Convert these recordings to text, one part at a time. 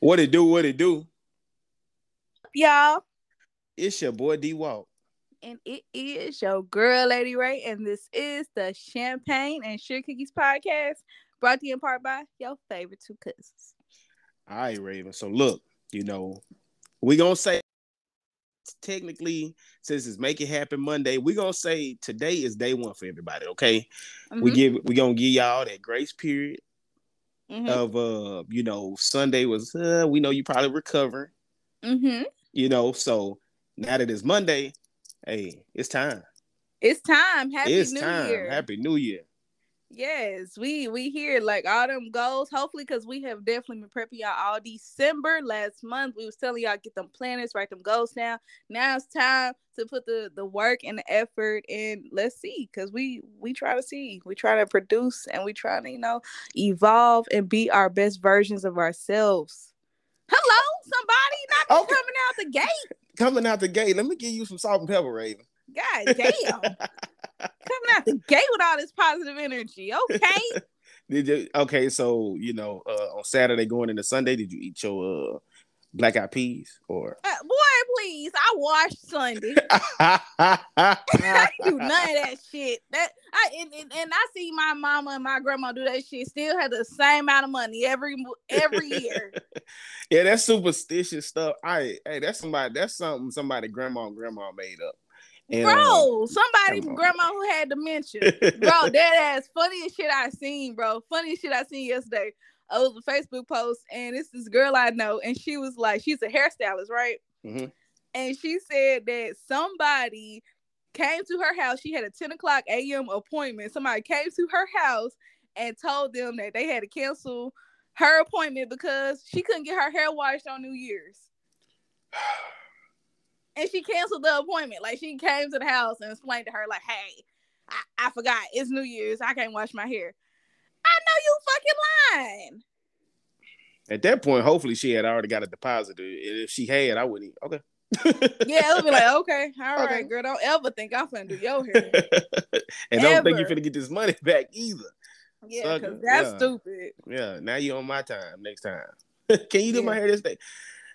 What it do? What it do? Y'all. It's your boy D Walk. And it is your girl, Lady Ray. And this is the Champagne and Sugar Cookies podcast brought to you in part by your favorite two cousins. All right, Raven. So look, you know, we gonna say technically since it's make it happen Monday, we're gonna say today is day one for everybody. Okay, mm-hmm. we give we gonna give y'all that grace period mm-hmm. of uh, you know, Sunday was uh, we know you probably recovering. Mm-hmm. You know, so now that it's Monday, hey, it's time. It's time. Happy it's New time. Year. Happy New Year. Yes, we we hear like all them goals. Hopefully, because we have definitely been prepping y'all all December. Last month, we was telling y'all get them planners, write them goals down. Now it's time to put the the work and the effort in. Let's see, because we we try to see, we try to produce, and we try to you know evolve and be our best versions of ourselves. Hello, somebody not okay. coming out the gate. Coming out the gate. Let me give you some salt and pepper, Raven. God damn. Coming out the gate with all this positive energy. Okay. did you okay, so you know, uh, on Saturday going into Sunday, did you eat your uh black eyed peas or uh, boy please i washed sunday i do none of that shit that i and, and, and, i see my mama and my grandma do that shit still have the same amount of money every every year yeah that's superstitious stuff i hey that's somebody that's something somebody grandma and grandma made up and, bro, uh, somebody grandma who had dementia. bro, that ass funniest shit I seen, bro. Funniest shit I seen yesterday. It was a Facebook post, and it's this girl I know, and she was like, she's a hairstylist, right? Mm-hmm. And she said that somebody came to her house. She had a 10 o'clock a.m. appointment. Somebody came to her house and told them that they had to cancel her appointment because she couldn't get her hair washed on New Year's and she canceled the appointment. Like she came to the house and explained to her, like, "Hey, I, I forgot it's New Year's. I can't wash my hair." I know you fucking lying. At that point, hopefully she had already got a deposit. If she had, I wouldn't. Okay. yeah, it would be like, okay, all okay. right, girl. Don't ever think I'm gonna do your hair. and ever. don't think you're gonna get this money back either. Yeah, because that's yeah. stupid. Yeah, now you're on my time next time. Can you do yeah. my hair this day?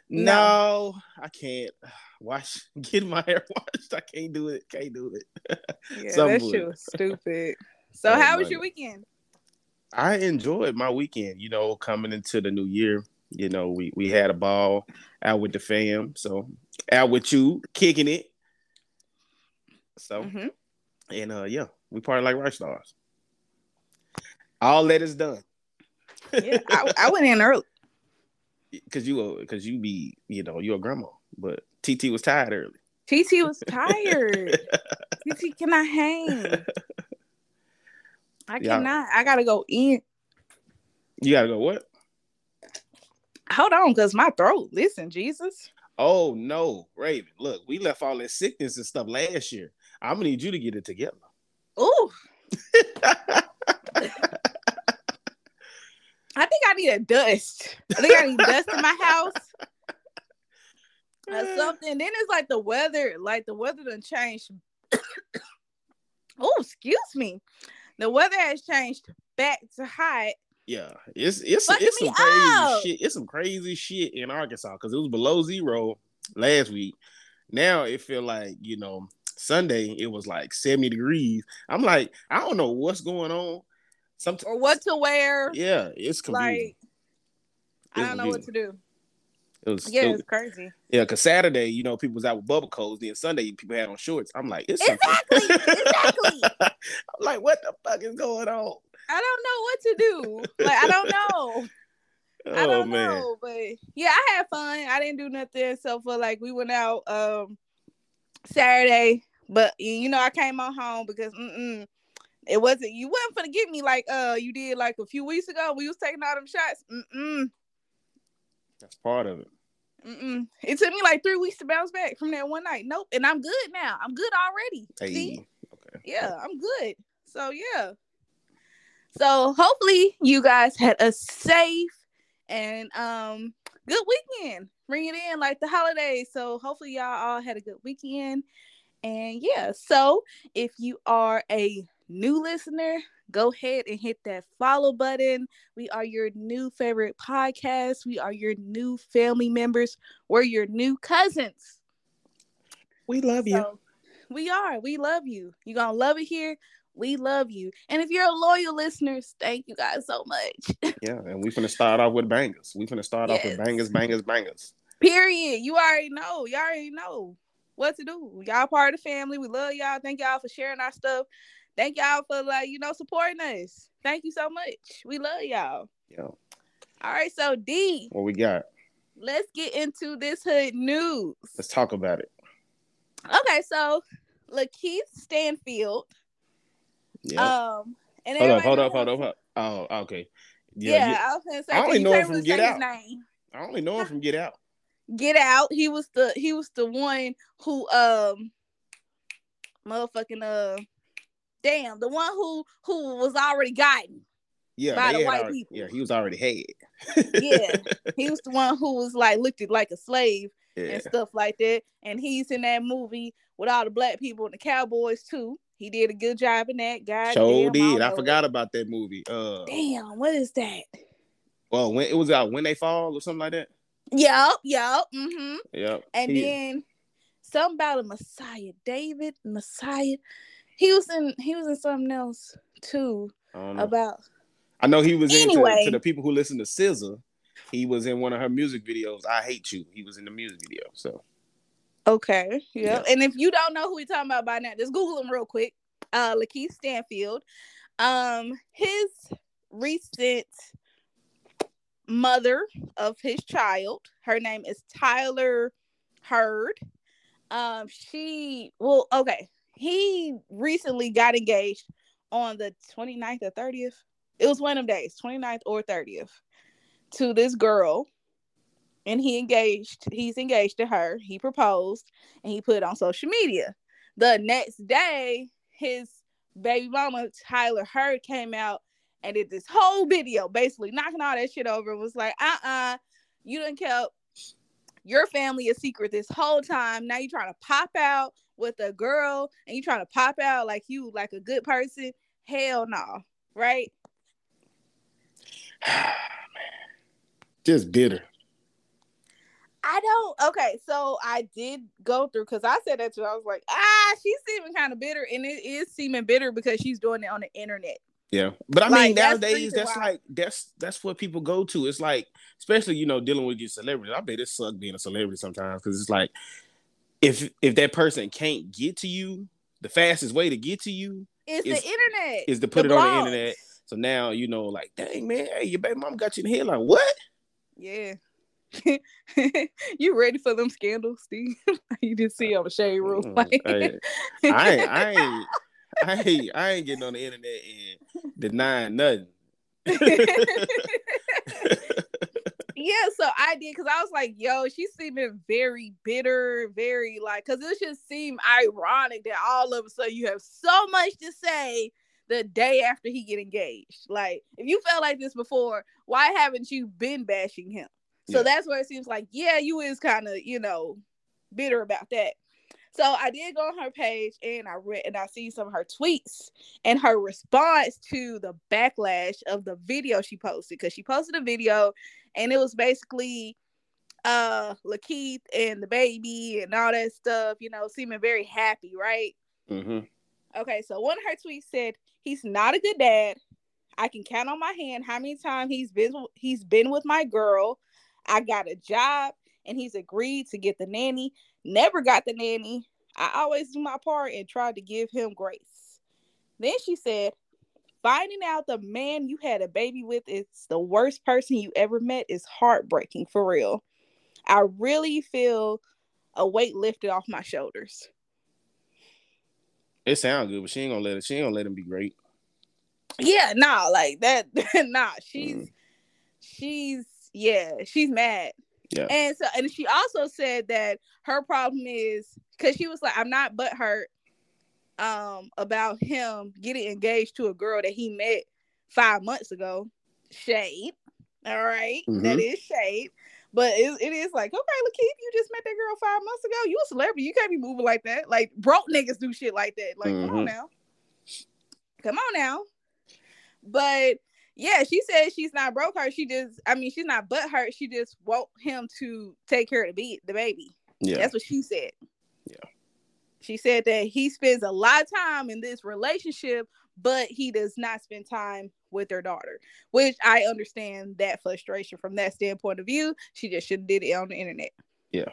No, no, I can't wash, get my hair washed. I can't do it. Can't do it. yeah, that shit was stupid. So, oh, how was your weekend? I enjoyed my weekend. You know, coming into the new year, you know, we we had a ball out with the fam. So out with you, kicking it. So, mm-hmm. and uh, yeah, we party like rock stars. All that is done. yeah, I, I went in early. Cause you, cause you be, you know, you're a grandma, but TT was tired early. TT was tired. TT cannot hang. I cannot. I gotta go in. You gotta go what? Hold on, cause my throat. Listen, Jesus. Oh no, Raven. Look, we left all that sickness and stuff last year. I'm gonna need you to get it together. Ooh. I think I need a dust. I think I need dust in my house or something. Then it's like the weather, like the weather done changed. oh, excuse me. The weather has changed back to hot. Yeah, it's it's it's some crazy shit. It's some crazy shit in Arkansas because it was below zero last week. Now it feel like you know Sunday it was like seventy degrees. I'm like I don't know what's going on. Sometimes or what to wear. Yeah, it's confusing. Like I don't know what to do. It was yeah, it was crazy. Yeah, because Saturday, you know, people was out with bubble coats. Then Sunday, people had on shorts. I'm like, it's exactly, exactly. I'm like, what the fuck is going on? I don't know what to do. Like, I don't know. oh, I don't man. know, but yeah, I had fun. I didn't do nothing so for like we went out um Saturday, but you know I came on home because mm-mm, it wasn't you wasn't gonna get me like uh you did like a few weeks ago. We was taking all them shots. Mm-mm. That's part of it. Mm-mm. It took me like three weeks to bounce back from that one night. Nope, and I'm good now. I'm good already. Hey. See? Okay. Yeah, I'm good. So yeah. So hopefully you guys had a safe and um good weekend. Bring it in like the holidays. So hopefully y'all all had a good weekend. And yeah, so if you are a new listener, go ahead and hit that follow button. We are your new favorite podcast. We are your new family members. We're your new cousins. We love you. So, we are. We love you. You're going to love it here. We love you. And if you're a loyal listeners, thank you guys so much. yeah, and we're gonna start off with bangers. We're gonna start yes. off with bangers, bangers, bangers. Period. You already know. You already know what to do. Y'all part of the family. We love y'all. Thank y'all for sharing our stuff. Thank y'all for like, you know, supporting us. Thank you so much. We love y'all. Yeah. All right, so D. What we got? Let's get into this hood news. Let's talk about it. Okay, so Lakeith Stanfield yeah. Um, and hold up, hold up, hold up, hold up. Oh, okay. Yeah, yeah I was gonna say. I only know him from Get Out. I only know him from Get Out. Get Out. He was the he was the one who um, motherfucking uh, damn, the one who who was already gotten. Yeah, by the white already, people. Yeah, he was already head. yeah, he was the one who was like looked at like a slave yeah. and stuff like that. And he's in that movie with all the black people and the cowboys too. He did a good job in that. God, so did. I, I forgot about that movie. Uh, damn, what is that? Well, when it was out, when they fall or something like that. Yep, yep, mm-hmm. Yep. And he, then something about a Messiah, David Messiah. He was in. He was in something else too. About. I know he was anyway. into to the people who listen to SZA. He was in one of her music videos. I hate you. He was in the music video. So. Okay. Yeah. And if you don't know who we're talking about by now, just Google him real quick. Uh Lakeith Stanfield. Um, his recent mother of his child, her name is Tyler Heard. Um, she well, okay. He recently got engaged on the 29th or 30th. It was one of them days, 29th or 30th, to this girl. And he engaged he's engaged to her. He proposed and he put it on social media. The next day his baby mama tyler heard came out and did this whole video basically knocking all that shit over was like uh-uh you didn't kept your family a secret this whole time. Now you're trying to pop out with a girl and you trying to pop out like you like a good person hell no right just bitter I don't. Okay, so I did go through because I said that too. I was like, ah, she's seeming kind of bitter, and it is seeming bitter because she's doing it on the internet. Yeah, but I like, mean nowadays that's, that's like that's that's what people go to. It's like, especially you know dealing with your celebrities. I bet it sucks being a celebrity sometimes because it's like if if that person can't get to you, the fastest way to get to you is, is the internet. Is to put the it blogs. on the internet. So now you know, like, dang man, hey, your baby mom got you in the head. Like, what? Yeah. you ready for them scandals, Steve? you just see on the shade room. Mm, like... I, I, ain't, I ain't, I ain't, I ain't getting on the internet and denying nothing. yeah, so I did because I was like, yo, she's seeming very bitter, very like, because it just seemed ironic that all of a sudden you have so much to say the day after he get engaged. Like, if you felt like this before, why haven't you been bashing him? So yeah. that's where it seems like, yeah, you is kind of, you know, bitter about that. So I did go on her page and I read and I see some of her tweets and her response to the backlash of the video she posted because she posted a video and it was basically uh Lakeith and the baby and all that stuff, you know, seeming very happy, right? Mm-hmm. Okay, so one of her tweets said, "He's not a good dad. I can count on my hand how many times he's been he's been with my girl. I got a job and he's agreed to get the nanny. Never got the nanny. I always do my part and tried to give him grace. Then she said, Finding out the man you had a baby with is the worst person you ever met is heartbreaking for real. I really feel a weight lifted off my shoulders. It sounds good, but she ain't gonna let it. She ain't gonna let him be great. Yeah, nah, like that. nah, she's mm. she's yeah, she's mad. Yeah. And so and she also said that her problem is because she was like, I'm not but hurt um about him getting engaged to a girl that he met five months ago. Shade. All right. mm-hmm. That is shade. But it, it is like, okay, Lakeith, you just met that girl five months ago. You a celebrity. You can't be moving like that. Like broke niggas do shit like that. Like, mm-hmm. come on mm-hmm. now. Come on now. But yeah, she said she's not broke her. She just, I mean, she's not but hurt. She just want him to take care of the, be- the baby. Yeah. That's what she said. She said that he spends a lot of time in this relationship, but he does not spend time with their daughter, which I understand that frustration from that standpoint of view. She just should have did it on the internet. Yeah.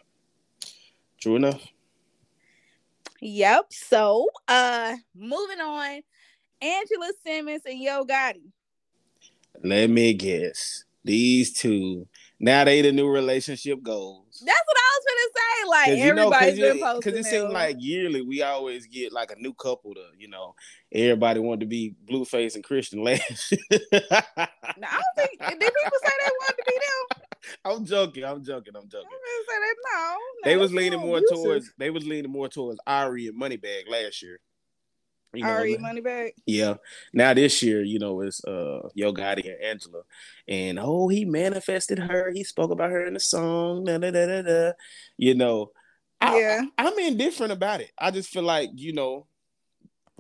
True enough. Yep. So uh moving on. Angela Simmons and Yo Gotti. Let me guess. These two now they the new relationship goals. That's what I was gonna say. Like everybody's you know, been posting. Because it seems like yearly we always get like a new couple to, you know, everybody wanted to be Blueface and Chrisean last. no, I don't think did people say they wanted to be them. I'm joking. I'm joking. I'm joking. I'm say that no, they was leaning more towards. They was leaning more towards Ari and Moneybagg last year. You know, Ari Moneybagg. Yeah. Now this year, you know, it's uh Yo Gotti and Angela, and oh, he manifested her. He spoke about her in the song. Da, da, da, da, da. You know, I, yeah. I, I'm indifferent about it. I just feel like you know,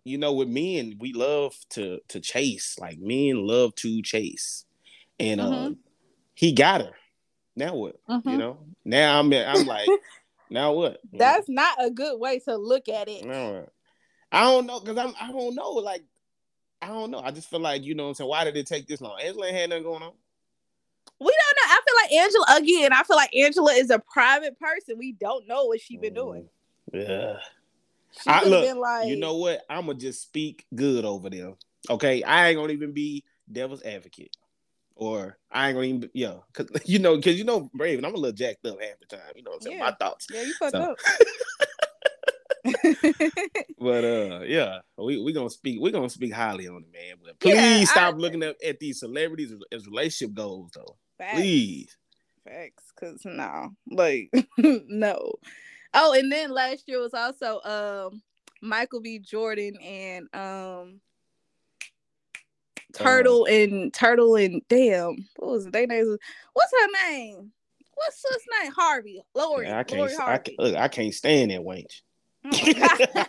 you know, with men, we love to to chase. Like men love to chase, and uh, mm-hmm. he got her. Now what? Mm-hmm. You know. Now I'm I'm like, now what? That's not a good way to look at it. I don't know because I'm I don't know. Like I don't know. I just feel like you know. what I'm saying why did it take this long? Angela ain't had nothing going on. We don't know. I feel like Angela again. I feel like Angela is a private person. We don't know what she been doing. Mm, yeah. I look. Like, you know what? I'm gonna just speak good over them. Okay, I ain't gonna even be devil's advocate, or I ain't gonna even yeah, cause you know, cause you know, Raven, I'm a little jacked up half the time. You know what I'm saying? Yeah. My thoughts. Yeah, you fucked so. up. but uh yeah, we we gonna speak we gonna speak highly on it, man. But please yeah, stop I, looking at, at these celebrities as, relationship goals though. Facts. Please. Facts, cause no, like no. Oh, and then last year was also um Michael B. Jordan and um Turtle uh, and Turtle and damn, what was it? They names what's her name? What's his name? Harvey. Lori. Yeah, I can't Lori Harvey. I, look, I can't stand that wench. Mm.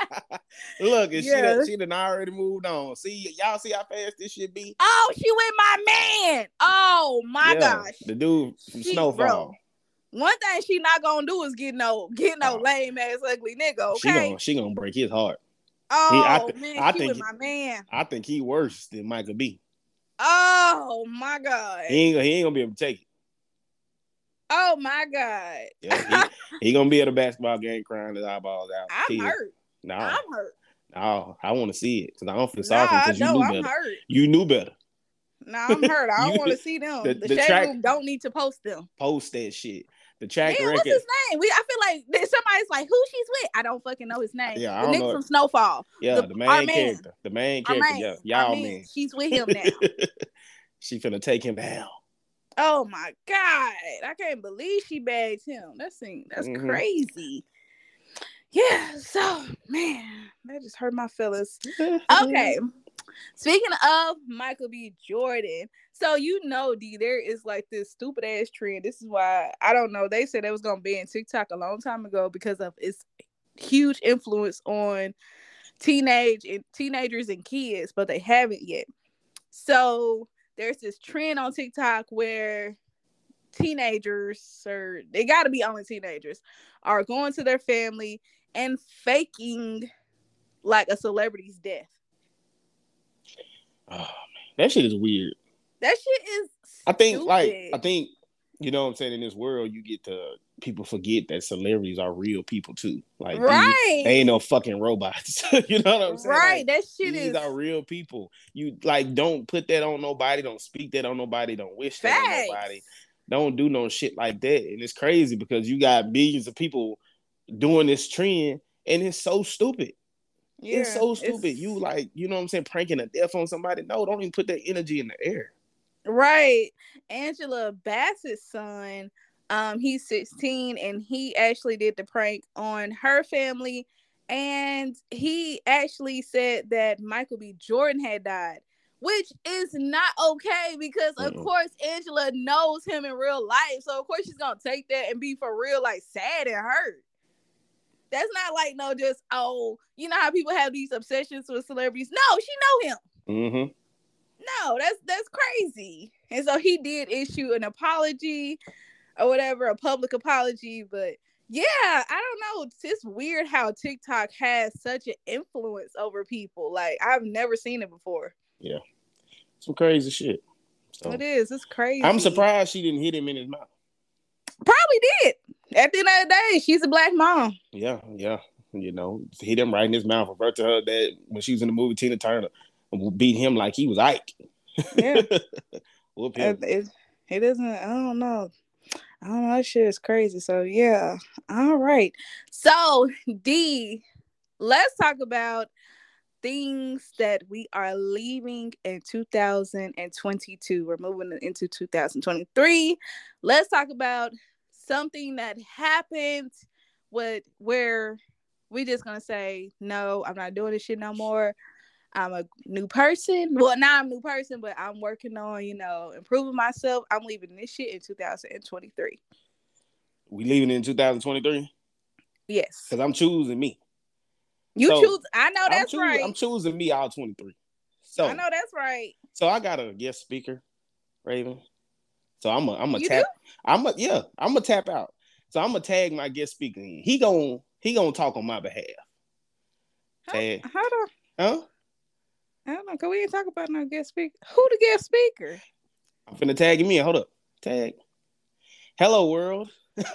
Look, and yeah. she, she done already moved on. See, y'all see how fast this should be? Oh, she with my man. Oh my yeah, gosh. The dude from she, Snowfall. Bro, one thing she not gonna do is get no get no oh. lame ass ugly nigga. Okay. She gonna she gonna break his heart. Oh he, I oh, man, I think my man. I think he worse than Michael B. Oh my god. He ain't he ain't gonna be able to take it. Oh my god. Yeah, he, he, gonna be at a basketball game crying his eyeballs out. I'm hurt. No, I'm hurt. No, I want to see it because I don't feel sorry nah, because you knew I'm better. Hurt. You knew better. No, nah, I'm hurt. I don't want to see them. The, the, the track, room don't need to post them. Post that shit. The track record. What's his name? We I feel like somebody's like who she's with. I don't fucking know his name. Yeah, the nigga from Snowfall. Yeah, the, the main character. The main character. Man, yeah, y'all man. She's with him now. she finna take him down. Oh my god, I can't believe she bagged him. That's that's mm-hmm. crazy. Yeah, so man, that just hurt my feelings. okay. Speaking of Michael B. Jordan, so you know, D, there is like this stupid ass trend. This is why I don't know. They said it was gonna be in TikTok a long time ago because of its huge influence on teenage and teenagers and kids, but they haven't yet. So there's this trend on TikTok where teenagers or they got to be only teenagers are going to their family and faking like a celebrity's death. Oh man, that shit is weird. That shit is. I think like I think you know what I'm saying in this world you get to people forget that celebrities are real people too. Like right, they, ain't no fucking robots. you know what I'm saying? Right, like, that shit these is. are real people. You like don't put that on nobody. Don't speak that on nobody. Don't wish Facts. that on nobody. Don't do no shit like that. And it's crazy because you got millions of people doing this trend, and it's so stupid. Yeah, it's so stupid. It's... You like, you know what I'm saying, pranking a death on somebody. No, don't even put that energy in the air. Right. Angela Bassett's son, um, he's 16 and he actually did the prank on her family. And he actually said that Michael B. Jordan had died, which is not okay because of mm course Angela knows him in real life. So of course she's gonna take that and be for real like sad and hurt. That's not like no just oh, you know how people have these obsessions with celebrities. No, she know him. Mm-hmm. No, that's that's crazy. And so he did issue an apology or whatever, a public apology, but yeah, I don't know. It's just weird how TikTok has such an influence over people. Like I've never seen it before. Yeah, some crazy shit. So, it is. It's crazy. I'm surprised she didn't hit him in his mouth. Probably did. At the end of the day, she's a black mom. Yeah, yeah. You know, hit him right in his mouth. Revert to her that when she was in the movie Tina Turner, beat him like he was Ike. Yeah. Whoop him. It, it isn't. I don't know. I don't know. That shit is crazy. So yeah. All right. So D, let's talk about things that we are leaving in 2022. We're moving into 2023. Let's talk about something that happened with where we just gonna say no, I'm not doing this shit no more. I'm a new person. Well, now I'm a new person, but I'm working on, you know, improving myself. I'm leaving this shit in 2023. We leaving in 2023? Yes. Because I'm choosing me. You so, choose. I know that's I'm right. I'm choosing me all 23. So I know that's right. So I got a guest speaker, Raven. So I'm a I'm a tap. Do? I'm a yeah. I'm gonna tap out. So I'm gonna tag my guest speaker in. He gonna he gonna talk on my behalf. Tag. How, how do? Huh? I don't know. Cause we ain't talk about no guest speaker. Who the guest speaker? I'm finna tag me. Hold up. Tag. Hello world.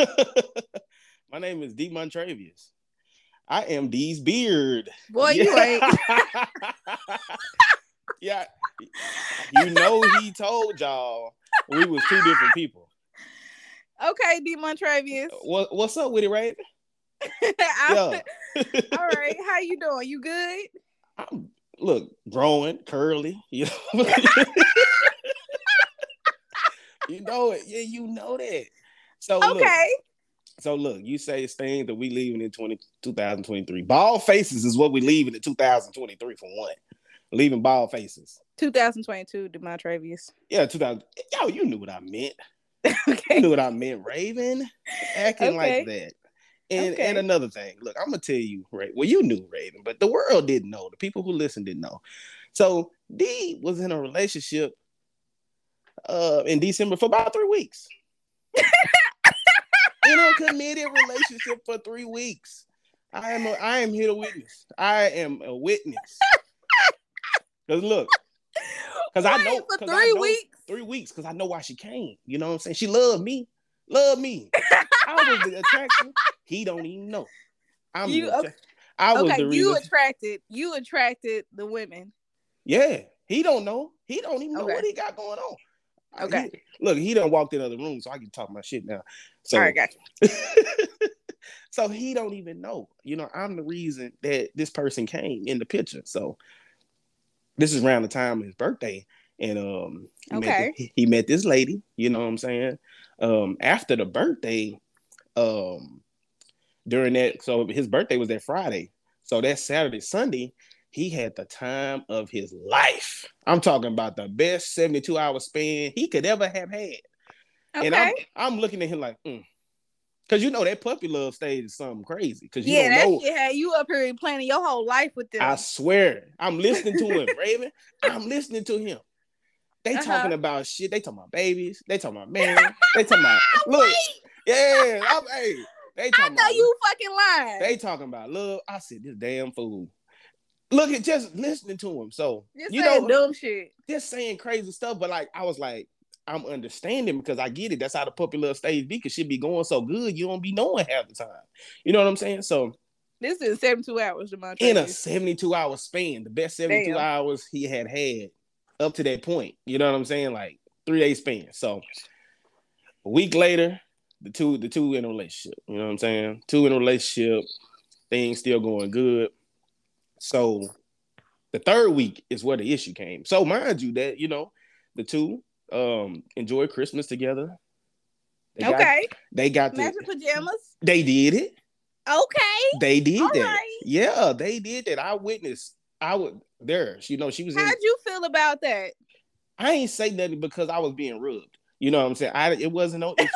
my name is D Montravius. I am D's beard. Boy, yeah. you ain't. yeah. You know he told y'all we was two different people. Okay, D Montravius. What, what's up with it, right? yeah. All right. How you doing? You good? I'm look, growing, curly, you know. you know it. Yeah, you know that. So okay. Look, so look, you say it's things that we leaving in 20, 2023. Bald faces is what we leaving in 2023 for one. Leaving bald faces. 2022, Demontravius. Yeah, 2000. Yo, you knew what I meant. okay. You knew what I meant, Raven. Acting okay. like that. And okay. and another thing, look, I'm gonna tell you, right? Well, you knew Raven, but the world didn't know. The people who listened didn't know. So D was in a relationship uh in December for about three weeks. in a committed relationship for three weeks. I am a, I am here to witness. I am a witness. Cause look, cause I know for three know, weeks. Three weeks, cause I know why she came. You know what I'm saying? She loved me. Love me. I was the attraction. He don't even know. I'm you okay. I was okay, the reason. you attracted you attracted the women. Yeah. He don't know. He don't even know okay. what he got going on. Okay. He, look, he done walked in other rooms, so I can talk my shit now. So, All right, gotcha. so he don't even know. You know, I'm the reason that this person came in the picture. So this is around the time of his birthday, and um, he okay, met, he met this lady. You know what I'm saying? Um, after the birthday, um, during that, so his birthday was that Friday. So that Saturday, Sunday, he had the time of his life. I'm talking about the best 72 hour span he could ever have had. Okay. And I'm, I'm looking at him like, mm. Cause you know that puppy love stage is something crazy. Cause you yeah, don't know. Yeah, you up here planning your whole life with them. I swear, I'm listening to him, Raven. I'm listening to him. They uh-huh. talking about shit. They talking about babies. They talking about man. they talking about look. Yeah, I'm, hey, they I know you fucking lying. They talking about love. I said this damn fool. Look at just listening to him. So just you know, dumb shit. Just saying crazy stuff, but like I was like, I'm understanding because I get it. That's how the puppy love stage be. Cause she be going so good, you don't be knowing half the time. You know what I'm saying? So this is 72 hours, Demontre. In a 72 hour span, the best 72 Damn. hours he had had up to that point. You know what I'm saying? Like three day span. So a week later, the two the two in a relationship. You know what I'm saying? Two in a relationship, things still going good. So the third week is where the issue came. So mind you that you know the two um enjoy Christmas together. They okay. Got, they got the pajamas. They did it. Okay. They did All that. Right. Yeah, they did that. I witnessed I would there. You know, she was. How'd in, you feel about that? I ain't say nothing because I was being rubbed. You know what I'm saying? I it wasn't no issue.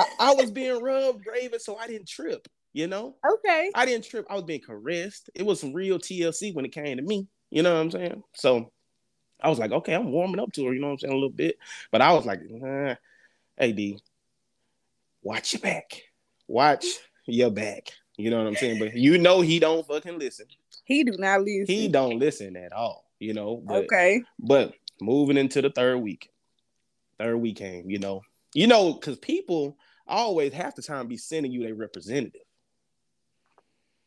I, I, was being rubbed, Raven, so I didn't trip. You know? Okay. I didn't trip. I was being caressed. It was some real TLC when it came to me. You know what I'm saying? So I was like, okay, I'm warming up to her. You know what I'm saying? A little bit, but I was like, nah, hey D, watch your back. Watch your back. You know what I'm saying? But you know he don't fucking listen. He do not listen. He don't listen at all. You know. But, okay. But moving into the third week, third week came. You know, you know, because people always half the time be sending you a representative.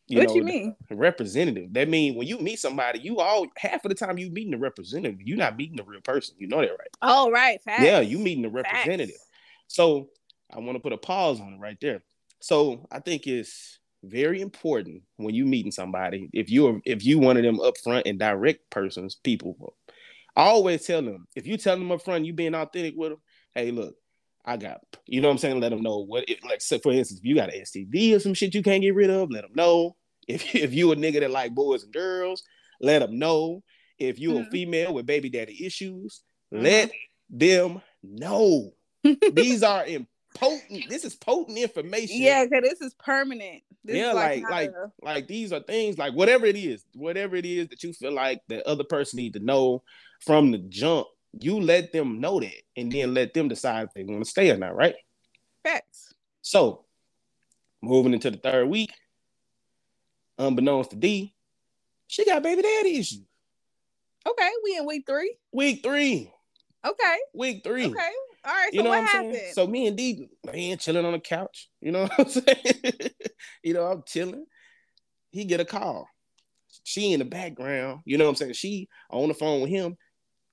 You what know, you mean? Representative. That mean when you meet somebody, you all half of the time you meeting a representative. You're not meeting the real person. You know that, right? Oh, right. Facts. Yeah, you meeting the representative. Facts. So I want to put a pause on it right there. So I think it's very important when you meeting somebody. If you're if you one of them upfront and direct persons, people, I always tell them if you tell them upfront, you being authentic with them. Hey, look, I got you know what I'm saying. Let them know what it, like. For instance, if you got an STD or some shit you can't get rid of, let them know. If if you a nigga that like boys and girls, let them know. If you mm-hmm. a female with baby daddy issues, mm-hmm. let them know. These are potent. This is potent information. Yeah, because this is permanent. This yeah, is like like like, like these are things like whatever it is, whatever it is that you feel like the other person need to know from the jump. You let them know that, and then let them decide if they want to stay or not. Right? Facts. So, moving into the third week, unbeknownst to D, she got baby daddy issues. Okay, we in week three. Week three. Okay. Week three. Okay. All right. So you know what, what happened? saying? So me and D, man, chilling on the couch. You know what I'm saying? you know, I'm chilling. He get a call. She in the background. You know what I'm saying? She on the phone with him.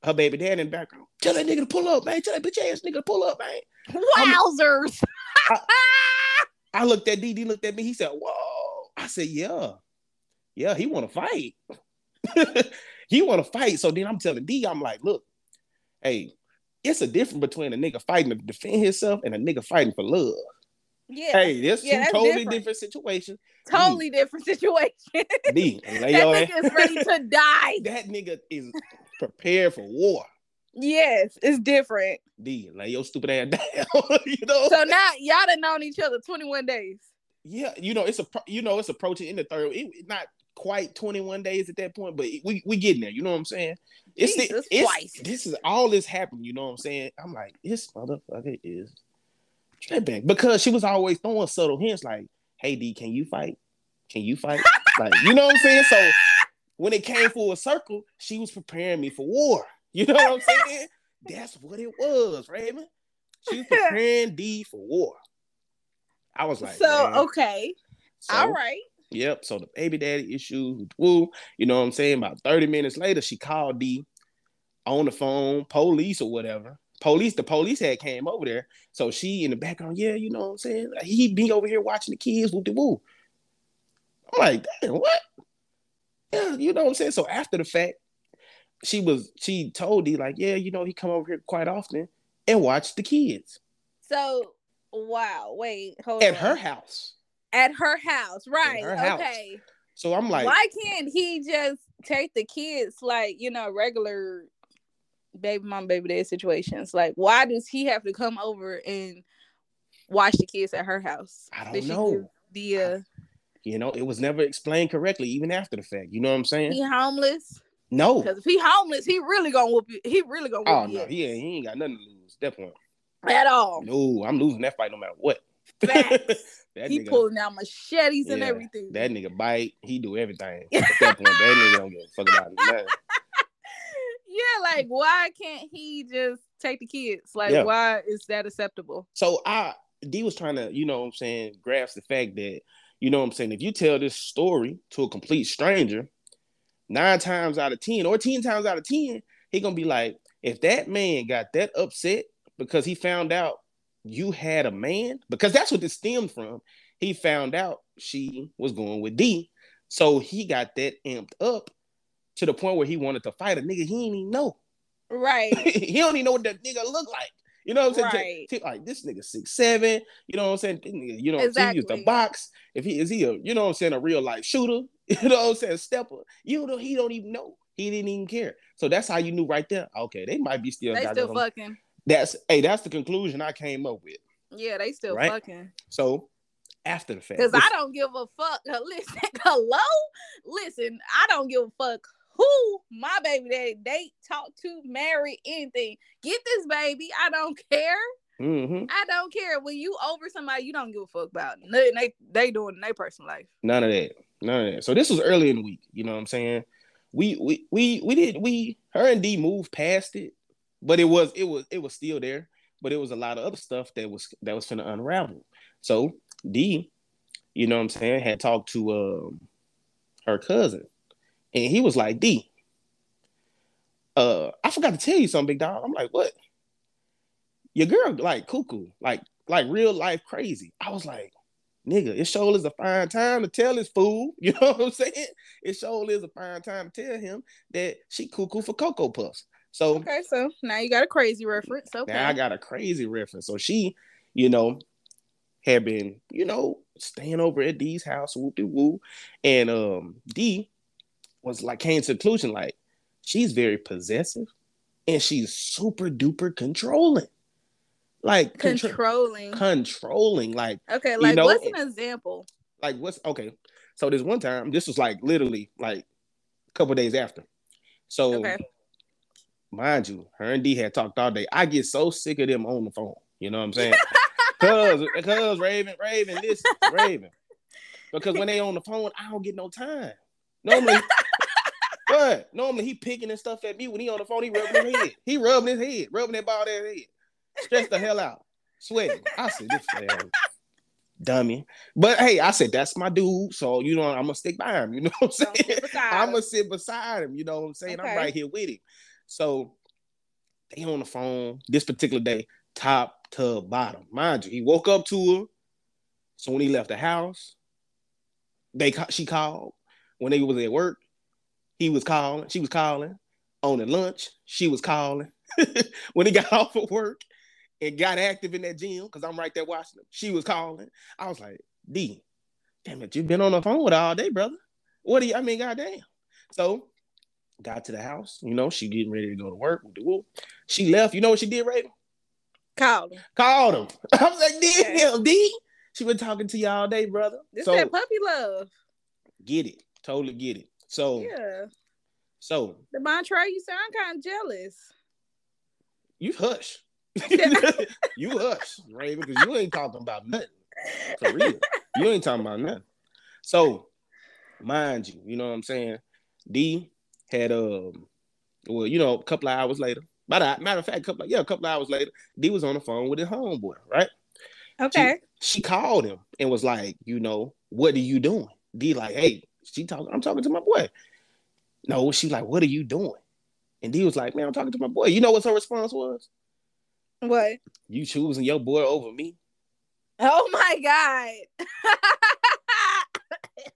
Her baby dad in the background. Tell that nigga to pull up, man. Tell that bitch ass nigga to pull up, man. Wowzers. I, I looked at D. D looked at me. He said, "Whoa." I said, "Yeah, yeah." He want to fight. he want to fight. So then I'm telling D, I'm like, "Look, hey, it's a difference between a nigga fighting to defend himself and a nigga fighting for love. Yeah. Hey, there's yeah, two totally different. different. situations. Totally D. different situation. D, that nigga is ready to die. That nigga is prepared for war. Yes, it's different. D, lay your stupid ass down. you know. So now y'all done known each other 21 days. Yeah, you know it's a you know it's approaching in the third. It, not quite 21 days at that point, but we we getting there. You know what I'm saying? It's, Jesus the, it's this is all this happened. You know what I'm saying? I'm like, this motherfucker is tripping because she was always throwing subtle hints like, "Hey D, can you fight? Can you fight?" like, you know what I'm saying? So when it came full circle, she was preparing me for war. You know what I'm saying? That's what it was, Raven. She was preparing D for war. I was like, so okay, so, all right. Yep. So the baby daddy issue, woo. You know what I'm saying? About 30 minutes later, she called D on the phone, police or whatever. Police, the police had came over there. So she in the background, yeah, you know what I'm saying? He be over here watching the kids, woo woo. I'm like, damn, what? Yeah, you know what I'm saying? So after the fact, she was she told D like, yeah, you know, he come over here quite often and watch the kids. So wow, wait, hold at on. her house at her house, right? Her house. Okay. So I'm like, why can't he just take the kids like you know regular baby mom baby dad situations? Like, why does he have to come over and watch the kids at her house? I don't know. The uh, you know, it was never explained correctly, even after the fact. You know what I'm saying? He homeless. No, because if he homeless, he really gonna whoop you. He really gonna. oh no, he ain't, he ain't got nothing to lose. Definitely. At all. No, I'm losing that fight no matter what. That he nigga, pulling out machetes yeah, and everything. That nigga bite. He do everything. At that point, that nigga don't give a fuck about nothing. Yeah, like why can't he just take the kids? Like yeah. why is that acceptable? So I D was trying to, you know what I'm saying, grasp the fact that, you know what I'm saying, if you tell this story to a complete stranger, nine times out of ten, or ten times out of ten, he gonna be like, if that man got that upset because he found out you had a man because that's what this stemmed from. He found out she was going with D, so he got that amped up to the point where he wanted to fight a nigga he didn't even know. Right. he don't even know what that nigga look like. You know what I'm saying? Right. Like this nigga six seven. You know what I'm saying? You know, exactly. he used the box. If he is he a, you know what I'm saying, a real life shooter. You know what I'm saying? Stepper. You know, he don't even know. He didn't even care. So that's how you knew right there. Okay, they might be still. They still fucking. That's hey, that's the conclusion I came up with. Yeah, they still right? fucking. So after the fact, because I don't give a fuck. Listen, hello, listen, I don't give a fuck who my baby daddy date, talk to, marry, anything. Get this baby. I don't care. Mm-hmm. I don't care. When you over somebody, you don't give a fuck about. Nothing they they doing in their personal life. None of that. None of that. So this was early in the week. You know what I'm saying? We we we we did we her and D moved past it, but it was it was it was still there. But it was a lot of other stuff that was that was gonna unravel. So D, you know what I'm saying, had talked to um her cousin and he was like, D, uh, I forgot to tell you something, big dog. I'm like, what? Your girl like cuckoo, like like real life crazy. I was like, nigga, it sure is a fine time to tell this fool. You know what I'm saying? It sure is a fine time to tell him that she cuckoo for Cocoa Puffs. So okay, so now you got a crazy reference. Okay, now I got a crazy reference. So she, you know, had been, you know, staying over at D's house, whoop de woo, and um D was like came to the conclusion like she's very possessive and she's super duper controlling. Like controlling. controlling. Like okay, like you know, what's an example? Like what's okay. So this one time, this was like literally like a couple days after. So okay. mind you, her and D had talked all day. I get so sick of them on the phone. You know what I'm saying? Cause, cause Raven, Raven, this Raven. Because when they on the phone, I don't get no time. Normally, but normally he picking and stuff at me when he on the phone. He rubbing his head. He rubbing his head, rubbing that bald ass head. Stress the hell out, sweating. I said this man, dummy. But hey, I said that's my dude. So you know I'm gonna stick by him. You know what I'm saying? I'm gonna sit beside him. You know what I'm saying? Okay. I'm right here with him. So they on the phone this particular day, top to bottom. Mind you, he woke up to her. So when he left the house, they she called when they was at work. He was calling, she was calling. On the lunch, she was calling. when he got off of work and got active in that gym, because I'm right there watching him, she was calling. I was like, D, damn it, you've been on the phone with her all day, brother. What do you, I mean, goddamn. So got to the house, you know, she getting ready to go to work. She left. You know what she did, Raven? Called him. Called him. I was like, damn, D. She been talking to you all day, brother. This so, that puppy love. Get it. Totally get it. So yeah. So the Montre, you sound kind of jealous. You hush. you hush, Raven, because you ain't talking about nothing. For real. You ain't talking about nothing. So, mind you, you know what I'm saying? D had um well, you know, a couple of hours later. Matter, matter of fact, couple of, yeah, a couple of hours later, D was on the phone with his homeboy, right? Okay. She, she called him and was like, you know, what are you doing? D like, hey, she talking. I'm talking to my boy. No, she like, what are you doing? And D was like, man, I'm talking to my boy. You know what her response was? What? You choosing your boy over me? Oh my god!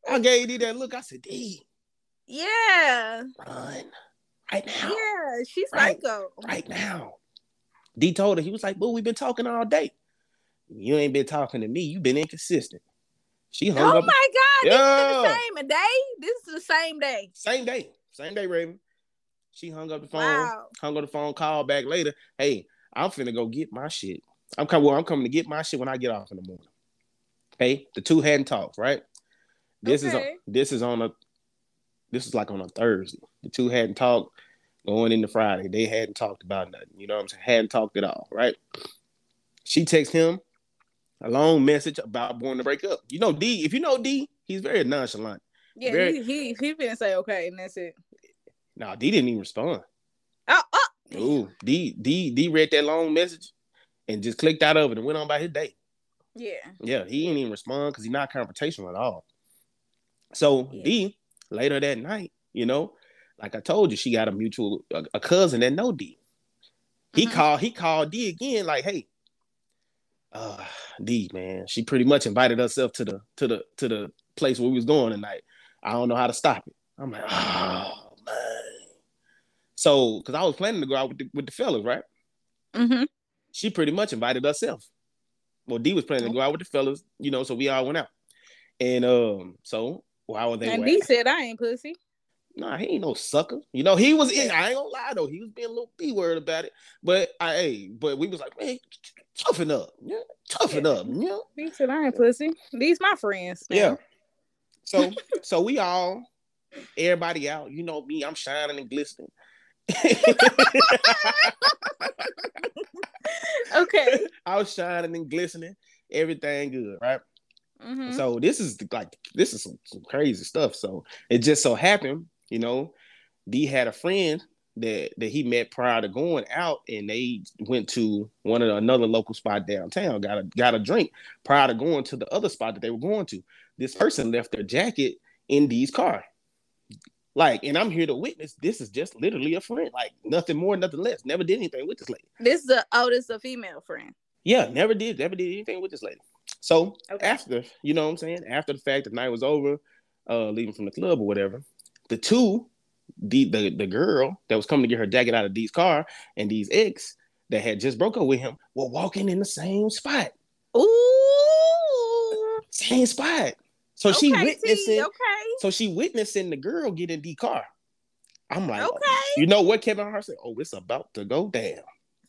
I gave D that look. I said, D. Yeah. Run right now. Yeah, she's right, psycho. Right now. D told her he was like, "Boo, we've been talking all day. You ain't been talking to me. You've been inconsistent." She hung oh up. my god! Yeah. This is the same day. This is the same day. Same day. Same day, Raven. She hung up the phone. Wow. Hung up the phone. Called back later. Hey, I'm finna go get my shit. I'm coming. Well, I'm coming to get my shit when I get off in the morning. Hey, the two hadn't talked, right? This okay. is a, this is on a this is like on a Thursday. The two hadn't talked going into Friday. They hadn't talked about nothing. You know what I'm saying? Hadn't talked at all, right? She texts him a long message about wanting to break up. You know, D, if you know D, he's very nonchalant. Yeah, very... he he he finna say okay, and that's it. No, nah, D didn't even respond. Oh, oh. Ooh, D D D read that long message and just clicked out of it and went on by his day. Yeah. Yeah, he didn't even respond because he's not confrontational at all. So yeah. D later that night, you know, like I told you, she got a mutual a, a cousin that know D. He mm-hmm. called he called D again, like, hey, uh D man, she pretty much invited herself to the to the to the place where we was going tonight. I don't know how to stop it. I'm like, oh man. So, because I was planning to go out with the with the fellas, right? Mm-hmm. she pretty much invited herself. Well, D was planning to go out with the fellas, you know, so we all went out. And um, so while they and D said I ain't pussy. Nah, he ain't no sucker. You know, he was in. I ain't gonna lie though, he was being a little b word about it. But I, hey, but we was like, man, toughen up, yeah, toughen yeah. up, yeah. He said I ain't pussy. These my friends. Man. Yeah. So, so we all, everybody out. You know me, I'm shining and glistening. okay. I was shining and glistening. Everything good, right? Mm-hmm. So this is like this is some, some crazy stuff. So it just so happened, you know, D had a friend that that he met prior to going out, and they went to one of the, another local spot downtown, got a got a drink prior to going to the other spot that they were going to. This person left their jacket in D's car. Like, and I'm here to witness. This is just literally a friend, like nothing more, nothing less. Never did anything with this lady. This is the oldest a female friend. Yeah, never did, never did anything with this lady. So okay. after, you know what I'm saying, after the fact the night was over, uh, leaving from the club or whatever, the two, the the the girl that was coming to get her jacket out of D's car and D's ex that had just broke up with him were walking in the same spot. Ooh, same spot. So okay, she witnessing. okay. So she witnessing the girl get in the car. I'm like, okay. You know what Kevin Hart said? Oh, it's about to go down.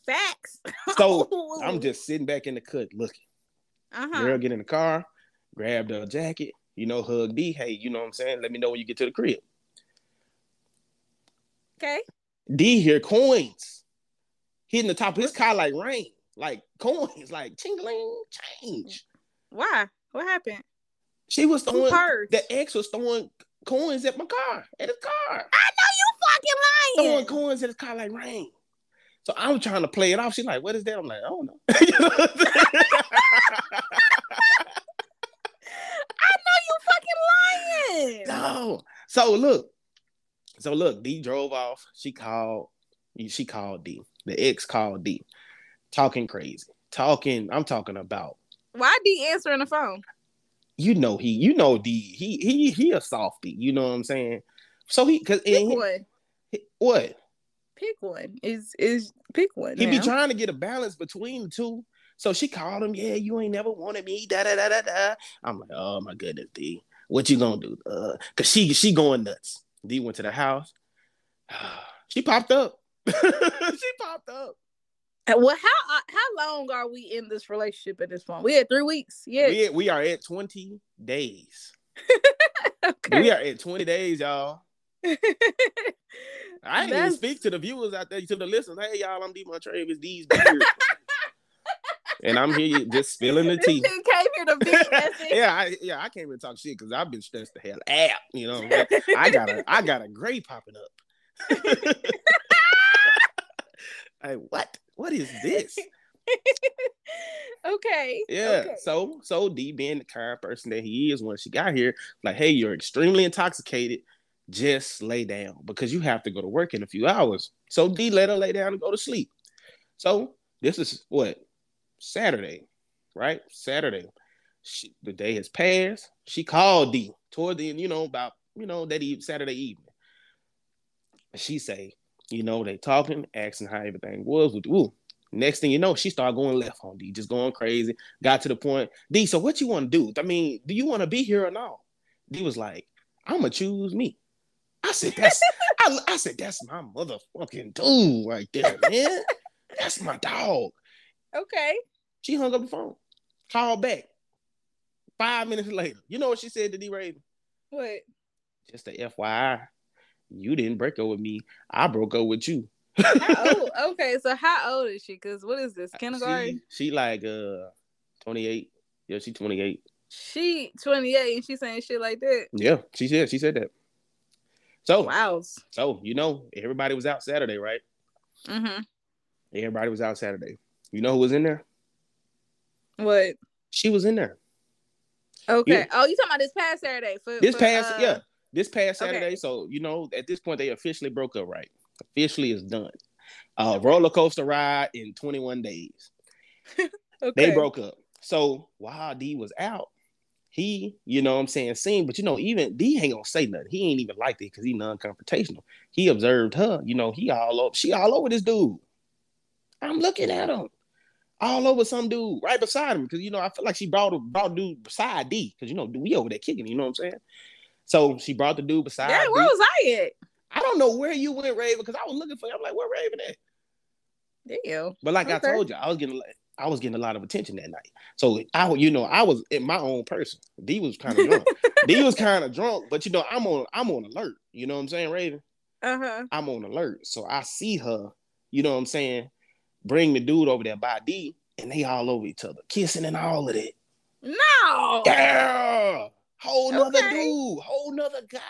Facts. so I'm just sitting back in the cut looking. Uh-huh. Girl get in the car, grab the jacket, you know, hug D. Hey, you know what I'm saying? Let me know when you get to the crib. Okay. D here coins hitting the top of his car like rain, like coins, like tingling change. Why? What happened? She was throwing the ex was throwing coins at my car, at his car. I know you fucking lying. Throwing coins at his car like rain. So I'm trying to play it off. She's like, "What is that?" I'm like, "I don't know." I know you fucking lying. No. So look, so look, D drove off. She called. She called D. The ex called D, talking crazy, talking. I'm talking about. Why D answering the phone? You know he. You know D. He he he a softy. You know what I'm saying? So he because pick what? What? pick one. Is is pick one. He now. be trying to get a balance between the two. So she called him, yeah, you ain't never wanted me, da da da da da. I'm like, oh my goodness, D, what you gonna do? Uh, cause she she going nuts. D went to the house. she popped up. she popped up. Well, how uh, how long are we in this relationship at this point? We had three weeks. Yeah, we, we are at twenty days. okay. We are at twenty days, y'all. I ain't even speak to the viewers out there, to the listeners. Hey, y'all, I'm D Montravis, these beards. and I'm here just spilling the tea. Came here to be yeah, I, yeah, I can't even talk shit because I've been stressed the hell out. You know, I got a, I got a gray popping up. hey, what? What is this? okay. Yeah. Okay. So, so D being the kind of person that he is when she got here, like, hey, you're extremely intoxicated just lay down because you have to go to work in a few hours. So D let her lay down and go to sleep. So this is what Saturday, right? Saturday. She, the day has passed. She called D toward the you know about you know that eve, Saturday evening. She say, you know, they talking, asking how everything was with Ooh. Next thing you know, she started going left on D, just going crazy. Got to the point, D, so what you want to do? I mean, do you want to be here or not? D was like, I'm gonna choose me. I said, that's I, I said, that's my motherfucking dude right there, man. that's my dog. Okay. She hung up the phone. Called back. Five minutes later. You know what she said to D Raven? What? Just a FYI. You didn't break up with me. I broke up with you. Okay, so how old is she? Cause what is this? Kindergarten? She, she like uh 28. Yeah, she 28. She 28 and she saying shit like that. Yeah, she said she said that. So wow. So you know, everybody was out Saturday, right? Mm-hmm. Everybody was out Saturday. You know who was in there? What? She was in there. Okay. Yeah. Oh, you talking about this past Saturday? For, this for, past, uh... yeah, this past Saturday. Okay. So you know, at this point, they officially broke up, right? Officially is done. Uh, roller coaster ride in 21 days. okay. They broke up. So while D was out, he, you know what I'm saying, seen, but you know, even D ain't gonna say nothing. He ain't even like it because he non-confrontational. He observed her, you know, he all over, she all over this dude. I'm looking at him. All over some dude right beside him because you know I feel like she brought a brought dude beside D because you know we over there kicking. You know what I'm saying? So she brought the dude beside. Yeah, where D. was I at? I don't know where you went, Raven, because I was looking for you. I'm like, where Raven at? Damn. But like okay. I told you, I was getting I was getting a lot of attention that night. So I, you know, I was in my own person. D was kind of drunk. D was kind of drunk, but you know, I'm on I'm on alert. You know what I'm saying, Raven? Uh-huh. I'm on alert. So I see her, you know what I'm saying, bring the dude over there by D, and they all over each other, kissing and all of that. No. Yeah. Whole nother okay. dude, whole nother guy.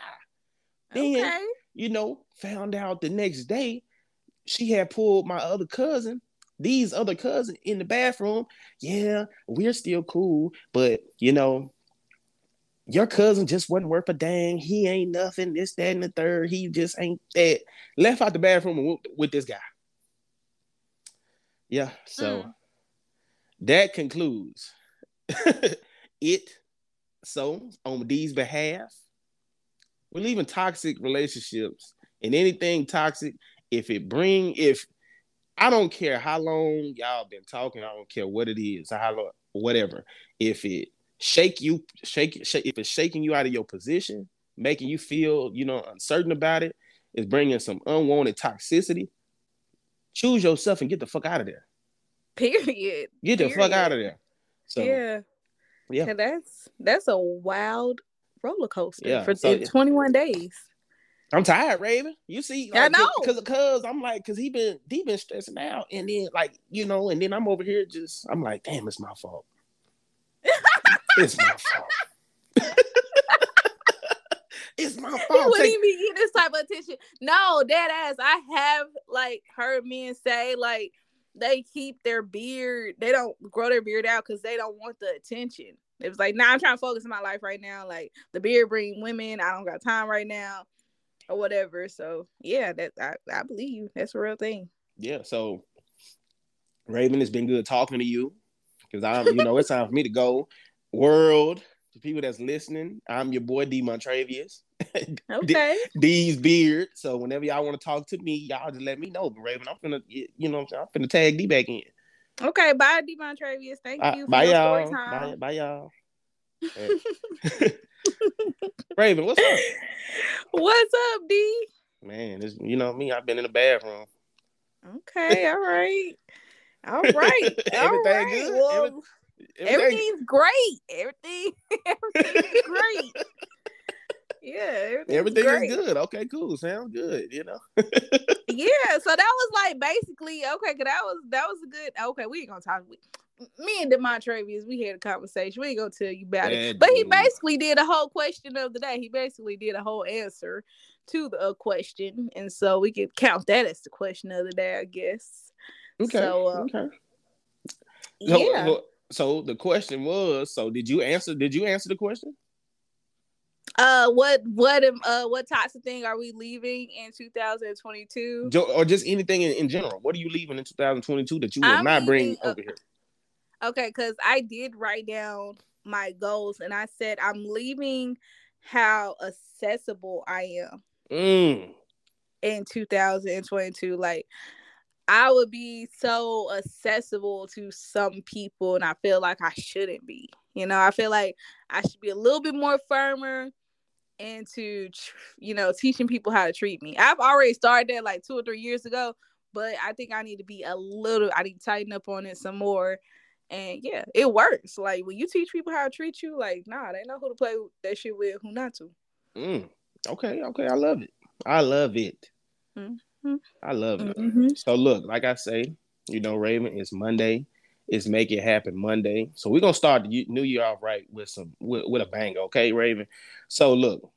Then, okay. you know, found out the next day she had pulled my other cousin, these other cousins in the bathroom. Yeah, we're still cool, but you know, your cousin just wasn't worth a dang. He ain't nothing, this, that, and the third. He just ain't that. Left out the bathroom with, with this guy. Yeah, so mm. that concludes it. So, on D's behalf, we're leaving toxic relationships and anything toxic if it bring if I don't care how long y'all been talking, I don't care what it is, how long, whatever. If it shake you, shake, shake if it's shaking you out of your position, making you feel, you know, uncertain about it, is bringing some unwanted toxicity. Choose yourself and get the fuck out of there. Period. Get the Period. fuck out of there. So yeah, yeah, that's that's a wild roller coaster yeah, for so, 21 days. I'm tired, Raven. You see, like, I know because because I'm like, because he been he been stressing out, and then like you know, and then I'm over here just I'm like, damn, it's my fault. it's my fault. it's my fault. He wouldn't Take... even get this type of attention. No, dead ass. I have like heard men say like they keep their beard, they don't grow their beard out because they don't want the attention. It was like, nah, I'm trying to focus on my life right now. Like the beard bring women. I don't got time right now or whatever. So yeah, that I, I believe that's a real thing. Yeah. So Raven, it's been good talking to you because I'm, you know, it's time for me to go. World, to people that's listening, I'm your boy D Montravius. Okay. D's beard. So whenever y'all want to talk to me, y'all just let me know. But Raven, I'm gonna, you know, I'm, I'm finna tag D back in. Okay, bye, D Montravius. Thank you. bye, y'all. Bye, bye, y'all. Raven, what's up? What's up, D? Man, it's, you know me. I've been in the bathroom. Okay, all right, all right, all right. Good? Well, Everything... everything's great. Everything, everything's great. Yeah, everything great. is good. Okay, cool. Sounds good. You know. yeah, so that was like basically okay. Cause that was that was a good. Okay, we ain't gonna talk. We, me and Demontravius, we had a conversation. We ain't gonna tell you about it. But he basically did a whole question of the day. He basically did a whole answer to the uh, question. And so we could count that as the question of the day, I guess. Okay. So, uh, okay. Yeah. So, so the question was, so did you answer did you answer the question? Uh, what what uh what types of thing are we leaving in 2022? Or just anything in, in general? What are you leaving in 2022 that you will I'm not bring uh, over here? Okay, because I did write down my goals and I said I'm leaving how accessible I am mm. in 2022. Like I would be so accessible to some people, and I feel like I shouldn't be. You know, I feel like I should be a little bit more firmer into, you know, teaching people how to treat me. I've already started that like two or three years ago, but I think I need to be a little, I need to tighten up on it some more and yeah, it works. Like when you teach people how to treat you, like nah, they know who to play that shit with, who not to. Mm. Okay, okay, I love it. I love it. Mm-hmm. I love it. Mm-hmm. So look, like I say, you know, Raven, it's Monday. It's make it happen Monday. So we're gonna start the new year off right with some with, with a bang, okay, Raven. So look,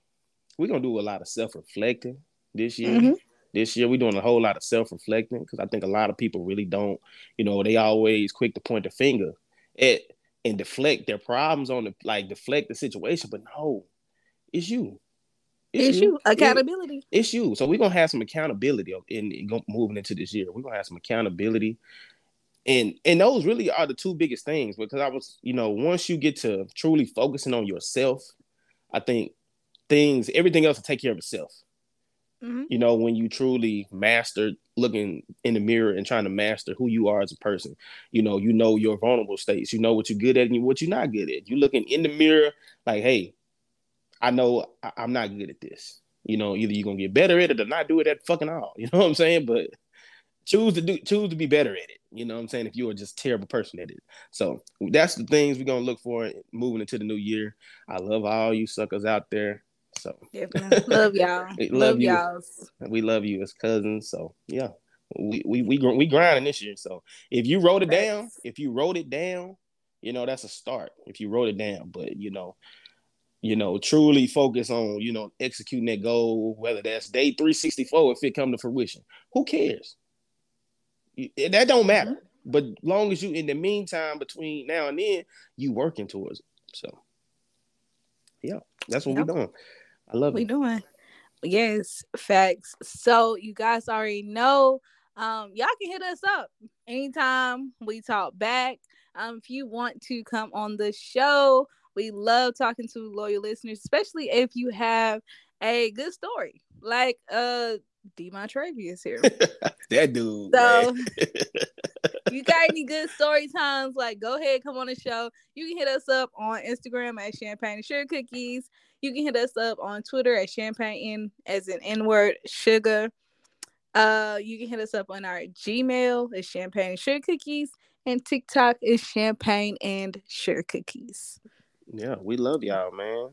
we're gonna do a lot of self reflecting this year. Mm-hmm this year we're doing a whole lot of self-reflecting because I think a lot of people really don't, you know, they always quick to point the finger at and deflect their problems on the like deflect the situation, but no, it's you. It's, it's you. you. Accountability. It, it's you. So we're gonna have some accountability in, in moving into this year. We're gonna have some accountability. And and those really are the two biggest things because I was, you know, once you get to truly focusing on yourself, I think things, everything else will take care of itself. Mm-hmm. You know, when you truly master looking in the mirror and trying to master who you are as a person. You know, you know your vulnerable states. You know what you're good at and what you're not good at. You're looking in the mirror like, hey, I know I- I'm not good at this. You know, either you're gonna get better at it or not do it at fucking all. You know what I'm saying? But choose to do choose to be better at it. You know what I'm saying? If you're just terrible person at it. So that's the things we're gonna look for moving into the new year. I love all you suckers out there. So love y'all. We love, love you. y'all. we love you as cousins. So yeah, we we we we grinding this year. So if you wrote it down, if you wrote it down, you know that's a start. If you wrote it down, but you know, you know, truly focus on you know executing that goal, whether that's day three sixty four if it come to fruition. Who cares? That don't matter. Mm-hmm. But long as you in the meantime between now and then, you working towards it. So yeah, that's what Yep. we doing. I love it. we it. doing? Yes, facts. So you guys already know. Um, y'all can hit us up anytime we talk back. Um, if you want to come on the show, we love talking to loyal listeners, especially if you have a good story. Like uh D Montrevious here. That dude. So you got any good story times, like go ahead, come on the show. You can hit us up on Instagram at Champagne and Sugar Cookies. You can hit us up on Twitter at Champagne in as an N word sugar. Uh, you can hit us up on our Gmail is Champagne and Sugar Cookies, and TikTok is Champagne and Sugar Cookies. Yeah, we love y'all, man.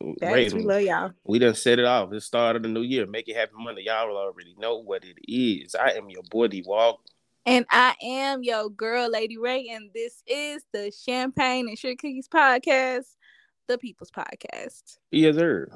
We love y'all. we done set it off. It's start of the new year. Make it happen Monday. Y'all already know what it is. I am your boy D Walk. And I am your girl, Lady Ray, and this is the Champagne and Sugar Cookies podcast, the People's Podcast. Yes, sir.